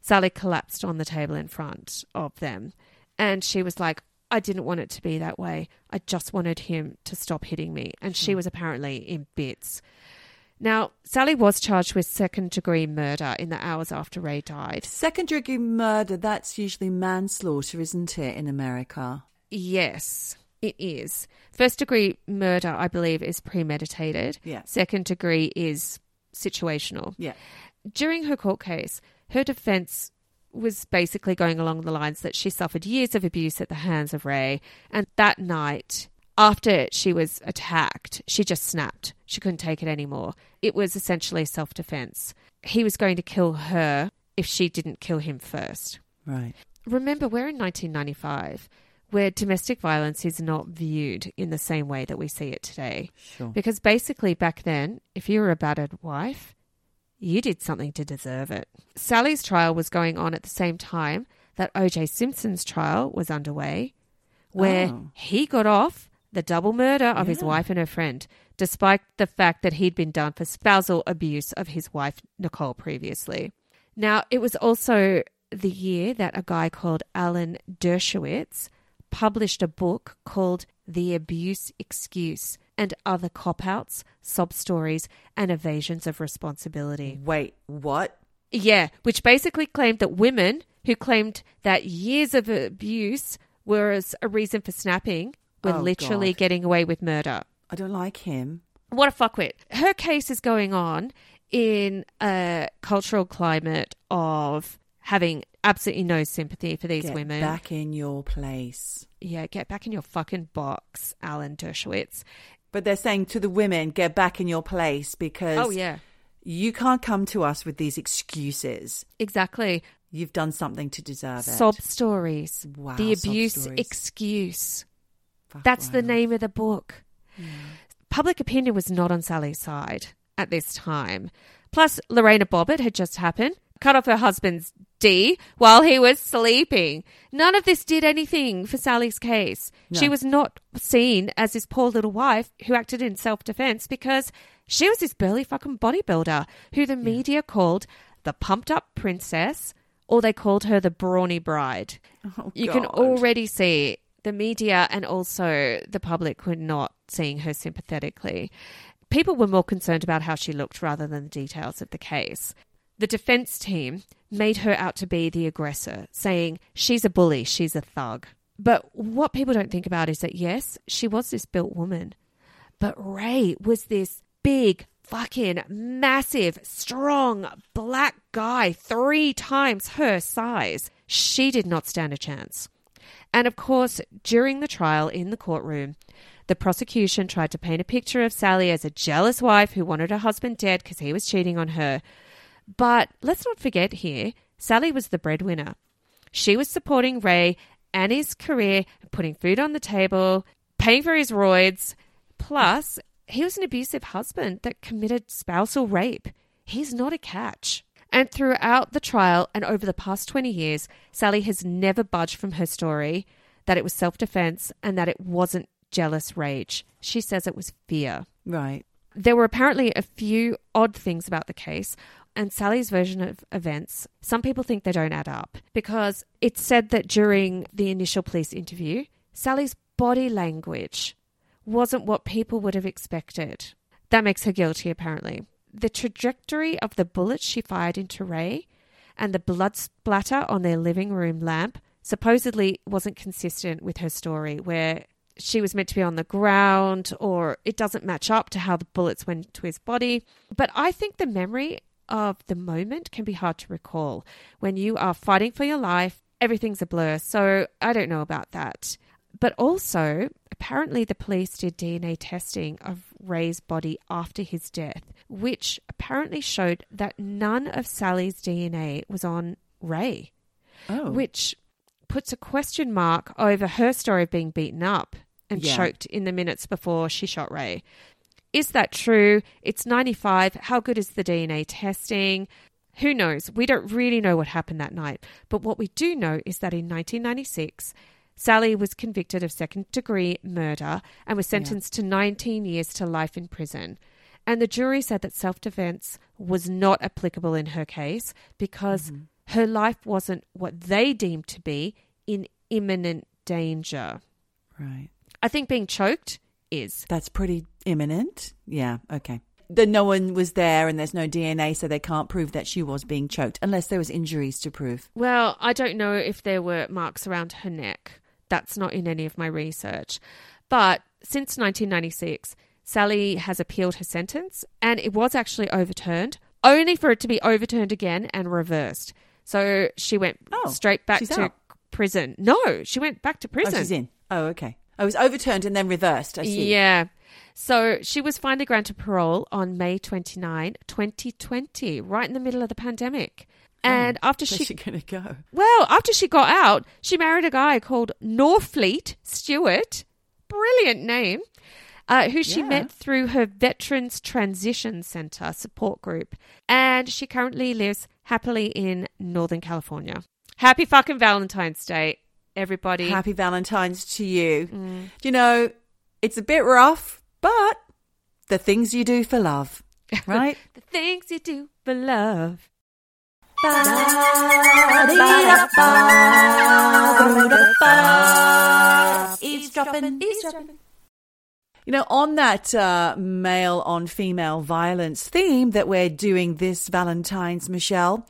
Sally collapsed on the table in front of them. And she was like, I didn't want it to be that way. I just wanted him to stop hitting me. And she hmm. was apparently in bits. Now, Sally was charged with second degree murder in the hours after Ray died. Second degree murder, that's usually manslaughter, isn't it, in America? Yes, it is. First degree murder, I believe, is premeditated. Yeah. Second degree is situational. Yeah. During her court case, her defense was basically going along the lines that she suffered years of abuse at the hands of Ray, and that night, after she was attacked, she just snapped. She couldn't take it anymore. It was essentially self defense. He was going to kill her if she didn't kill him first. Right. Remember, we're in 1995 where domestic violence is not viewed in the same way that we see it today. Sure. Because basically, back then, if you were a battered wife, you did something to deserve it. Sally's trial was going on at the same time that OJ Simpson's trial was underway, where Oh. he got off the double murder of his wife and her friend, despite the fact that he'd been done for spousal abuse of his wife, Nicole, previously. Now, it was also the year that a guy called Alan Dershowitz published a book called The Abuse Excuse and Other Cop Outs, Sob Stories, and Evasions of Responsibility. Wait, what? Yeah, which basically claimed that women who claimed that years of abuse was a reason for snapping were Oh, literally God. getting away with murder. I don't like him. What a fuckwit. Her case is going on in a cultural climate of having absolutely no sympathy for these Get women. back in your place. Yeah, get back in your fucking box, Alan Dershowitz. But they're saying to the women, get back in your place because Oh, yeah. you can't come to us with these excuses. Exactly. You've done something to deserve it. Sob stories. Wow, the abuse excuse. That's the name of the book. Public opinion was not on Sally's side at this time. Plus, Lorena Bobbitt had just happened, cut off her husband's D while he was sleeping. None of this did anything for Sally's case. She was not seen as this poor little wife who acted in self defense because she was this burly fucking bodybuilder who the media called the pumped up princess or they called her the brawny bride Oh, you can already see the media and also the public were not seeing her sympathetically. People were more concerned about how she looked rather than the details of the case. The defense team made her out to be the aggressor, saying she's a bully, she's a thug. But what people don't think about is that yes, she was this built woman, but Ray was this big, fucking massive, strong black guy, three times her size. She did not stand a chance. And of course, during the trial in the courtroom, the prosecution tried to paint a picture of Sally as a jealous wife who wanted her husband dead because he was cheating on her. But let's not forget here, Sally was the breadwinner. She was supporting Ray and his career, putting food on the table, paying for his roids. Plus, he was an abusive husband that committed spousal rape. He's not a catch. And throughout the trial and over the past 20 years, Sally has never budged from her story that it was self defense and that it wasn't jealous rage. She says it was fear. Right. There were apparently a few odd things about the case, and Sally's version of events, some people think they don't add up because it's said that during the initial police interview, Sally's body language wasn't what people would have expected. That makes her guilty, apparently. The trajectory of the bullets she fired into Ray and the blood splatter on their living room lamp supposedly wasn't consistent with her story, where she was meant to be on the ground or it doesn't match up to how the bullets went to his body. But I think the memory of the moment can be hard to recall. When you are fighting for your life, everything's a blur. So I don't know about that. But also, apparently, the police did DNA testing of Ray's body after his death, which apparently showed that none of Sally's DNA was on Ray Oh. which puts a question mark over her story of being beaten up and Yeah. choked in the minutes before she shot Ray. Is that true? It's 95. How good is the DNA testing? Who knows? We don't really know what happened that night. But what we do know is that in 1996, Sally was convicted of second degree murder and was sentenced to 19 years to life in prison. And the jury said that self defense was not applicable in her case because mm-hmm. her life wasn't what they deemed to be in imminent danger. right. I think being choked is. That's pretty imminent. Yeah. Okay. That no one was there and there's no DNA, so they can't prove that she was being choked unless there was injuries to prove. Well, I don't know if there were marks around her neck. That's not in any of my research. But since 1996, Sally has appealed her sentence and it was actually overturned, only for it to be overturned again and reversed. So she went Oh, straight back to out. prison. No, she went back to oh, prison. Oh, she's in. Oh, okay. Oh, it was overturned and then reversed. I see. Yeah. So she was finally granted parole on May 29, 2020, right in the middle of the pandemic. And after she she going to go? Well, after she got out, she married a guy called Norfleet Stewart. Brilliant name. Uh, who she Yeah. met through her Veterans Transition Center support group. And she currently lives happily in Northern California. Happy fucking Valentine's Day, everybody. Happy Valentine's to you. Mm. You know, it's a bit rough, but the things you do for love, [laughs] right? the things you do for love. Eavesdropping, eavesdropping. You know, on that uh, male on female violence theme that we're doing this Valentine's, Michelle,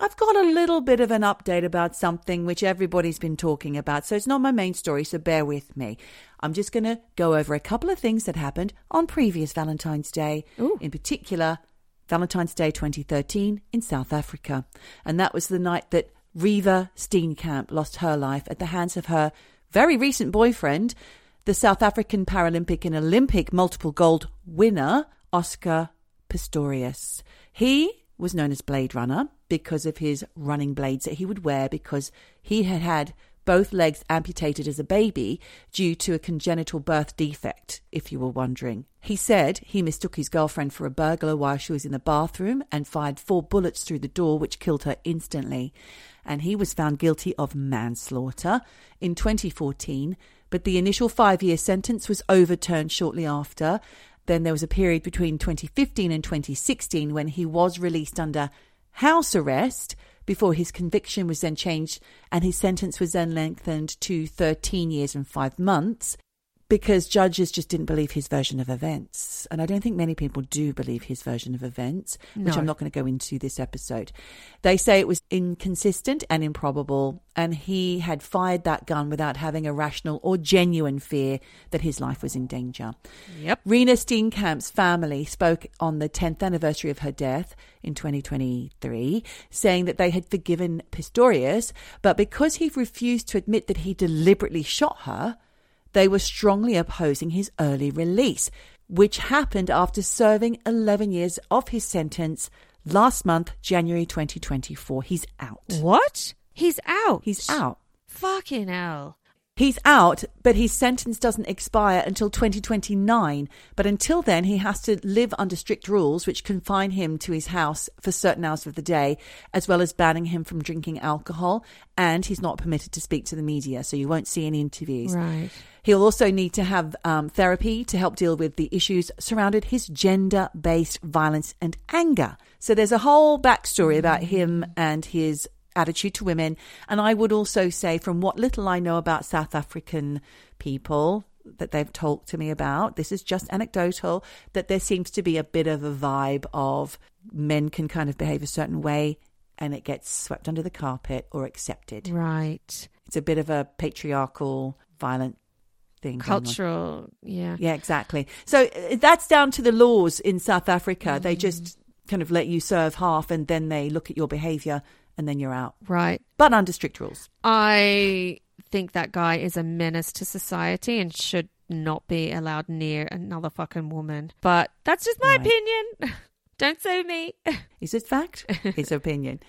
I've got a little bit of an update about something which everybody's been talking about. So it's not my main story, so bear with me. I'm just going to go over a couple of things that happened on previous Valentine's Day, Ooh. in particular, Valentine's Day 2013 in South Africa. And that was the night that Reeva Steenkamp lost her life at the hands of her very recent boyfriend, the South African Paralympic and Olympic multiple gold winner, Oscar Pistorius. He was known as Blade Runner because of his running blades that he would wear because he had had both legs amputated as a baby due to a congenital birth defect, if you were wondering. He said he mistook his girlfriend for a burglar while she was in the bathroom and fired four bullets through the door, which killed her instantly. And he was found guilty of manslaughter in 2014, but the initial five year sentence was overturned shortly after. Then there was a period between 2015 and 2016 when he was released under house arrest before his conviction was then changed and his sentence was then lengthened to 13 years and five months because judges just didn't believe his version of events. And I don't think many people do believe his version of events, which No. I'm not going to go into this episode. They say it was inconsistent and improbable, and he had fired that gun without having a rational or genuine fear that his life was in danger. Yep. Reeva Steenkamp's family spoke on the 10th anniversary of her death in 2023, saying that they had forgiven Pistorius, but because he refused to admit that he deliberately shot her, they were strongly opposing his early release, which happened after serving 11 years of his sentence last month, January 2024. He's out. What? He's out. He's out. Fucking hell. He's out, but his sentence doesn't expire until 2029. But until then, he has to live under strict rules which confine him to his house for certain hours of the day, as well as banning him from drinking alcohol. And he's not permitted to speak to the media, so you won't see any interviews. Right. He'll also need to have um, therapy to help deal with the issues surrounded his gender based violence and anger. So there's a whole backstory about him and his attitude to women. And I would also say, from what little I know about South African people that they've talked to me about, this is just anecdotal, that there seems to be a bit of a vibe of men can kind of behave a certain way and it gets swept under the carpet or accepted. Right. It's a bit of a patriarchal, violent thing. Cultural. Yeah. Yeah, exactly. So uh, that's down to the laws in South Africa. Mm. They just kind of let you serve half and then they look at your behavior and then you're out. Right. But under strict rules. I think that guy is a menace to society and should not be allowed near another fucking woman. But that's just my Right. opinion. [laughs] Don't sue me. [laughs] Is it fact? It's opinion.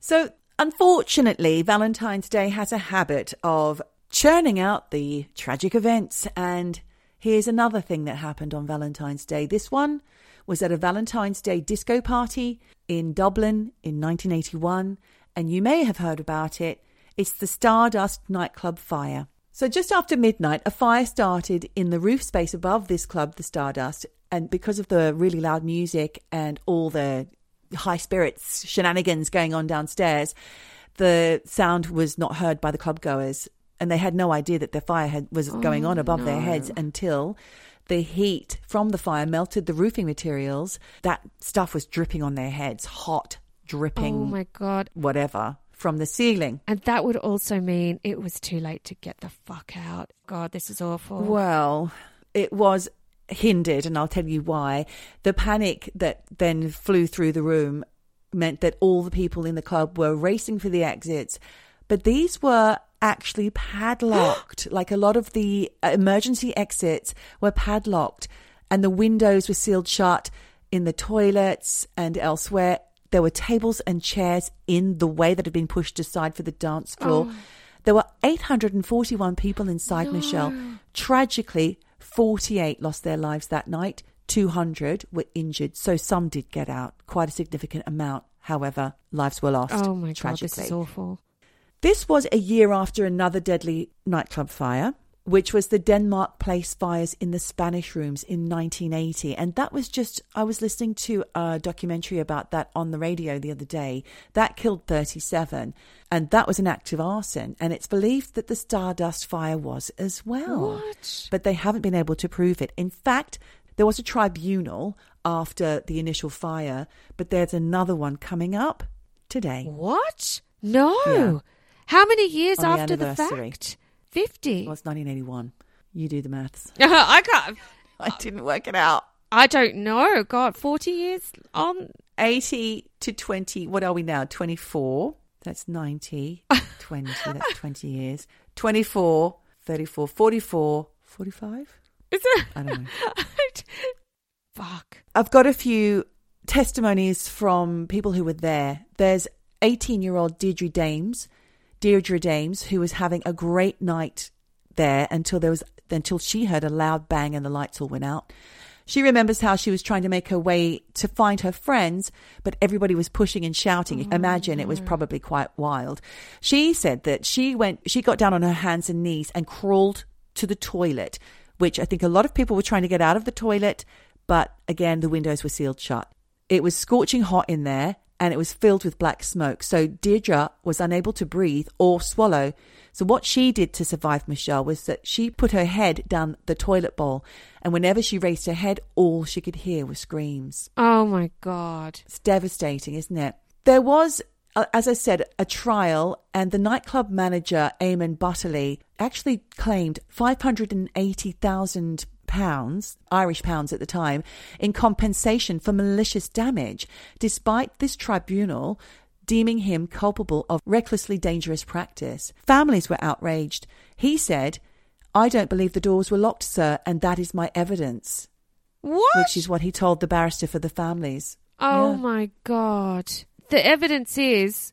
So unfortunately, Valentine's Day has a habit of churning out the tragic events. And here's another thing that happened on Valentine's Day. This one was at a Valentine's Day disco party in Dublin in 1981. And you may have heard about it. It's the Stardust nightclub fire. So just after midnight, a fire started in the roof space above this club, the Stardust. And because of the really loud music and all the high spirits shenanigans going on downstairs, the sound was not heard by the club goers, and they had no idea that the fire had, was oh, going on above their heads until the heat from the fire melted the roofing materials. That stuff was dripping on their heads, hot, dripping, Oh my God. whatever from the ceiling. And that would also mean it was too late to get the fuck out. God, this is awful. Well, it was hindered, and I'll tell you why. The panic that then flew through the room meant that all the people in the club were racing for the exits, but these were actually padlocked. [gasps] like a lot of the uh, emergency exits were padlocked, and the windows were sealed shut in the toilets and elsewhere. There were tables and chairs in the way that had been pushed aside for the dance floor. There were 841 people inside Michelle. Tragically, 48 lost their lives that night. 200 were injured, so some did get out. Quite a significant amount, however, lives were lost. Oh my god, this is awful. This was a year after another deadly nightclub fire, which was the Denmark Place fires in the Spanish Rooms in 1980. And that was just, I was listening to a documentary about that on the radio the other day. That killed 37. And that was an act of arson. And it's believed that the Stardust fire was as well. What? But they haven't been able to prove it. In fact, there was a tribunal after the initial fire, but there's another one coming up today. What? No. Yeah. How many years the after the fact? 50. Well, it's 1981. You do the maths. [laughs] I can't. [laughs] I didn't work it out. I don't know. God, 40 years on. 80 to 20. What are we now? 24. That's 90. [laughs] 20. That's 20 years. 24, 34, 44, 45? Is it? I don't know. Fuck. I've got a few testimonies from people who were there. There's 18 year old Deirdre Dames, Deirdre Dames, who was having a great night there until there was until she heard a loud bang and the lights all went out. She remembers how she was trying to make her way to find her friends, but everybody was pushing and shouting. Oh, Imagine it was probably quite wild. She said that she went, she got down on her hands and knees and crawled to the toilet, which I think a lot of people were trying to get out of the toilet, but again, the windows were sealed shut. It was scorching hot in there and it was filled with black smoke. So Deirdre was unable to breathe or swallow. So what she did to survive Michelle was that she put her head down the toilet bowl and whenever she raised her head, all she could hear were screams. Oh my God. It's devastating, isn't it? There was, uh, as I said, a trial, and the nightclub manager, Eamon Butterly, actually claimed £580,000, Irish pounds at the time, in compensation for malicious damage, despite this tribunal deeming him culpable of recklessly dangerous practice. Families were outraged. He said, I don't believe the doors were locked, sir, and that is my evidence, What? which is what he told the barrister for the families. oh Yeah. my God. The evidence is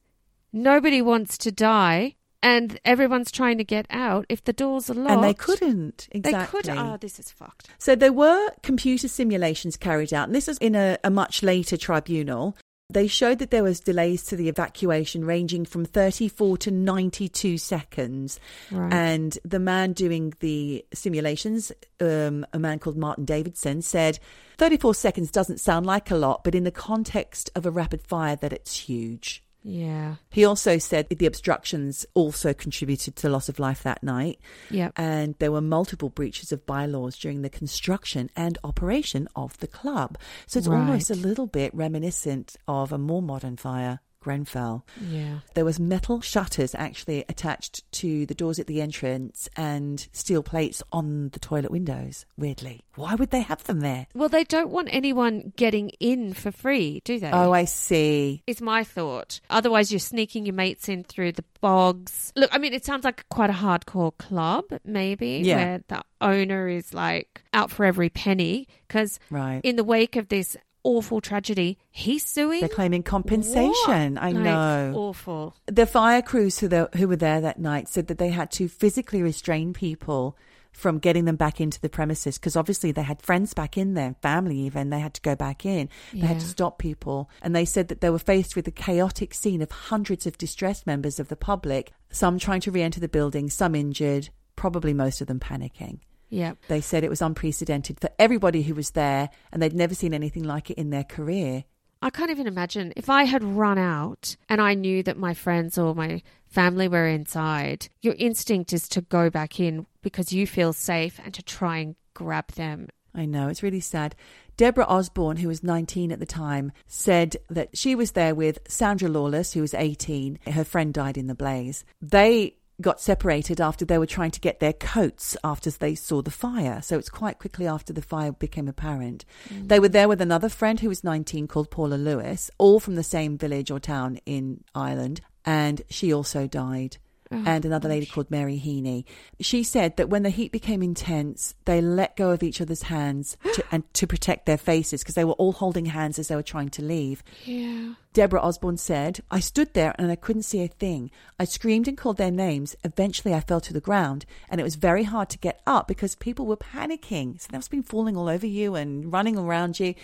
nobody wants to die and everyone's trying to get out if the doors are locked. And they couldn't. They Exactly. could. Oh, this is fucked. So there were computer simulations carried out, and this is in a, a much later tribunal. They showed that there was delays to the evacuation ranging from 34 to 92 seconds. Right. And the man doing the simulations, um, a man called Martin Davidson, said 34 seconds doesn't sound like a lot, but in the context of a rapid fire, that it's huge. Yeah. He also said the obstructions also contributed to loss of life that night Yep. and there were multiple breaches of bylaws during the construction and operation of the club. So it's almost a little bit reminiscent of a more modern fire, Grenfell. Yeah. There was metal shutters actually attached to the doors at the entrance and steel plates on the toilet windows. Weirdly, why would they have them there? Well, they don't want anyone getting in for free, do they? Oh, I see. is my thought. Otherwise, you're sneaking your mates in through the bogs. Look, I mean, it sounds like quite a hardcore club, maybe, Yeah. where the owner is like out for every penny. Because Right. in the wake of this awful tragedy, he's suing. They're claiming compensation. What? I Like, know. awful. The fire crews who, the, who were there that night said that they had to physically restrain people from getting them back into the premises because obviously they had friends back in there, family even. They had to go back in. They had to stop people. And they said that they were faced with a chaotic scene of hundreds of distressed members of the public, some trying to re enter the building, some injured, probably most of them panicking. Yep. They said it was unprecedented for everybody who was there and they'd never seen anything like it in their career. I can't even imagine if I had run out and I knew that my friends or my family were inside, your instinct is to go back in because you feel safe and to try and grab them. I know, it's really sad. Deborah Osborne, who was 19 at the time, said that she was there with Sandra Lawless, who was 18. Her friend died in the blaze. They got separated after they were trying to get their coats after they saw the fire. So it's quite quickly after the fire became apparent. Mm. They were there with another friend who was 19 called Paula Lewis, all from the same village or town in Ireland, and she also died. Oh, and another lady called Mary Heaney. She said that when the heat became intense, they let go of each other's hands [gasps] to, and to protect their faces because they were all holding hands as they were trying to leave. Yeah. Deborah Osborne said, I stood there and I couldn't see a thing. I screamed and called their names. Eventually, I fell to the ground, and it was very hard to get up because people were panicking. So they've been falling all over you and running around you.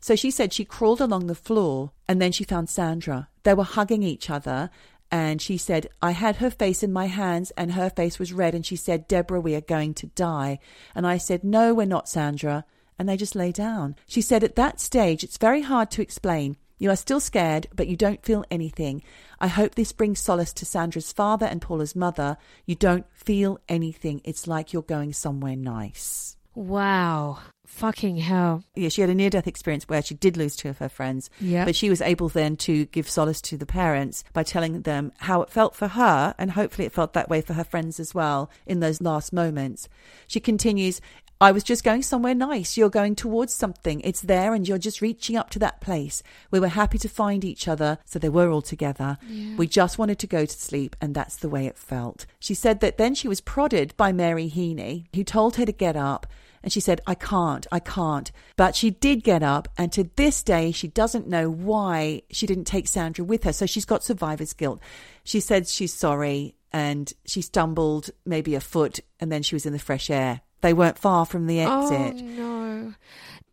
So she said she crawled along the floor and then she found Sandra. They were hugging each other. And she said, I had her face in my hands and her face was red. And she said, Deborah, we are going to die. And I said, No, we're not, Sandra. And they just lay down. She said, At that stage, it's very hard to explain. You are still scared, but you don't feel anything. I hope this brings solace to Sandra's father and Paula's mother. You don't feel anything. It's like you're going somewhere nice. Wow. Fucking hell. Yeah, she had a near death experience where she did lose two of her friends. Yeah. But she was able then to give solace to the parents by telling them how it felt for her, and hopefully it felt that way for her friends as well in those last moments. She continues, I was just going somewhere nice. You're going towards something. It's there and you're just reaching up to that place. We were happy to find each other, so they were all together. We just wanted to go to sleep, and that's the way it felt. She said that then she was prodded by Mary Heaney, who told her to get up. And she said, I can't, I can't. But she did get up, and to this day, she doesn't know why she didn't take Sandra with her. So she's got survivor's guilt. She said she's sorry, and she stumbled maybe a foot, and then she was in the fresh air. They weren't far from the exit. Oh, exit. no.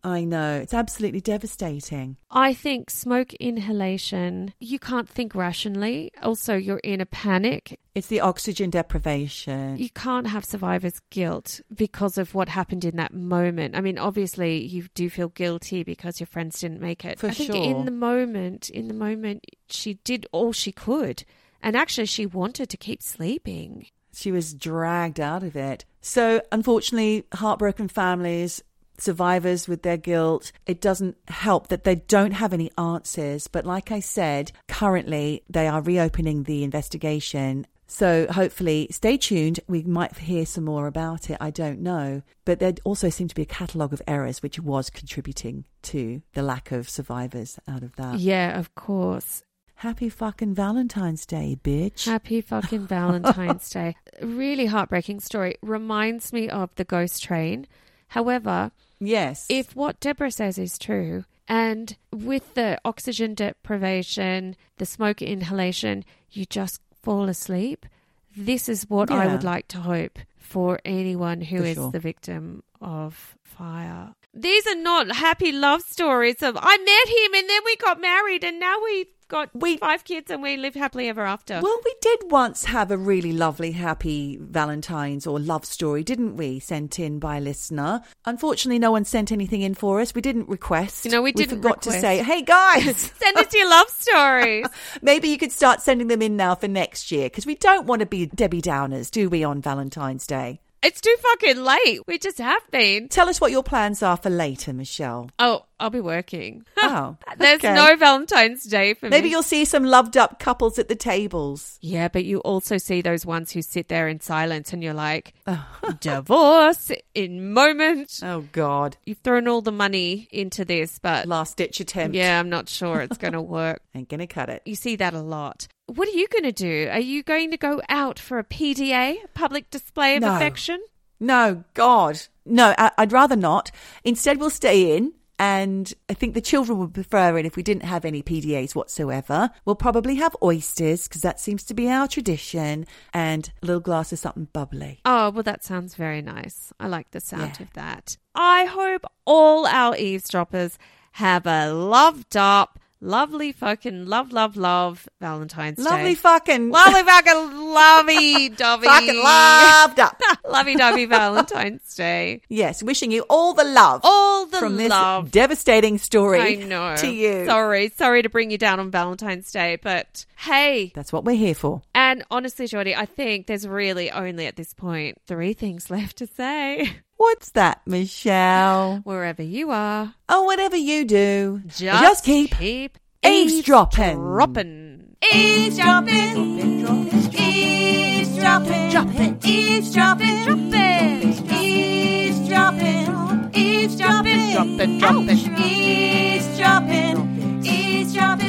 I know. It's absolutely devastating. I think smoke inhalation, you can't think rationally. Also, you're in a panic. It's the oxygen deprivation. You can't have survivor's guilt because of what happened in that moment. I mean, obviously, you do feel guilty because your friends didn't make it. For I think sure. in the moment, in the moment, she did all she could. And actually, she wanted to keep sleeping. She was dragged out of it. So, unfortunately, heartbroken families, survivors with their guilt, it doesn't help that they don't have any answers. But, like I said, currently they are reopening the investigation. So, hopefully, stay tuned. We might hear some more about it. I don't know. But there also seemed to be a catalogue of errors which was contributing to the lack of survivors out of that. Yeah, of course. Happy fucking Valentine's Day, bitch. Happy fucking [laughs] Valentine's Day. Really heartbreaking story. Reminds me of the ghost train. However, yes. if what Deborah says is true, and with the oxygen deprivation, the smoke inhalation, you just fall asleep, this is what I would like to hope for anyone who For is sure. the victim of fire. These are not happy love stories of I met him and then we got married and now we've got We- five kids and we live happily ever after. Well, we did once have a really lovely, happy Valentine's or love story, didn't we? Sent in by a listener. Unfortunately, no one sent anything in for us. We didn't request. No, we didn't forgot to say, hey guys, [laughs] Send us your love stories. [laughs] maybe you could start sending them in now for next year because we don't want to be Debbie Downers, do we, on Valentine's Day? It's too fucking late. We just have been. Tell us what your plans are for later, Michelle. Oh, I'll be working. [laughs] Oh, There's okay. no Valentine's Day for Maybe me. Maybe you'll see some loved up couples at the tables. Yeah, but you also see those ones who sit there in silence and you're like, [laughs] divorce in moment. Oh, God. You've thrown all the money into this, but Last ditch attempt. yeah, I'm not sure it's going [laughs] to work. Ain't gonna cut it. You see that a lot. What are you going to do? Are you going to go out for a PDA, public display of No. affection? No, God. No, I- I'd rather not. Instead, we'll stay in. And I think the children would prefer it if we didn't have any PDAs whatsoever. We'll probably have oysters because that seems to be our tradition and a little glass of something bubbly. Oh, well, that sounds very nice. I like the sound Yeah. of that. I hope all our eavesdroppers have a loved up, lovely fucking love, love, love Valentine's Day. Lovely Day. fucking, lovely fucking lovey [laughs] dovey. fucking loved up. [laughs] lovey dovey Valentine's Day. yes, wishing you all the love All the from this devastating story I know. to you. Sorry, sorry to bring you down on Valentine's Day, but hey. That's what we're here for. And honestly, Geordie, I think there's really only at this point three things [laughs] left to say. What's that, Michelle? Wherever you are, Oh, whatever you do, just, keep keep eavesdropping. dropping. Eavesdropping. Eavesdropping. Dropping. Eavesdropping. Dropping. Eavesdropping. Eavesdropping. Dropping, dropping. Ouch.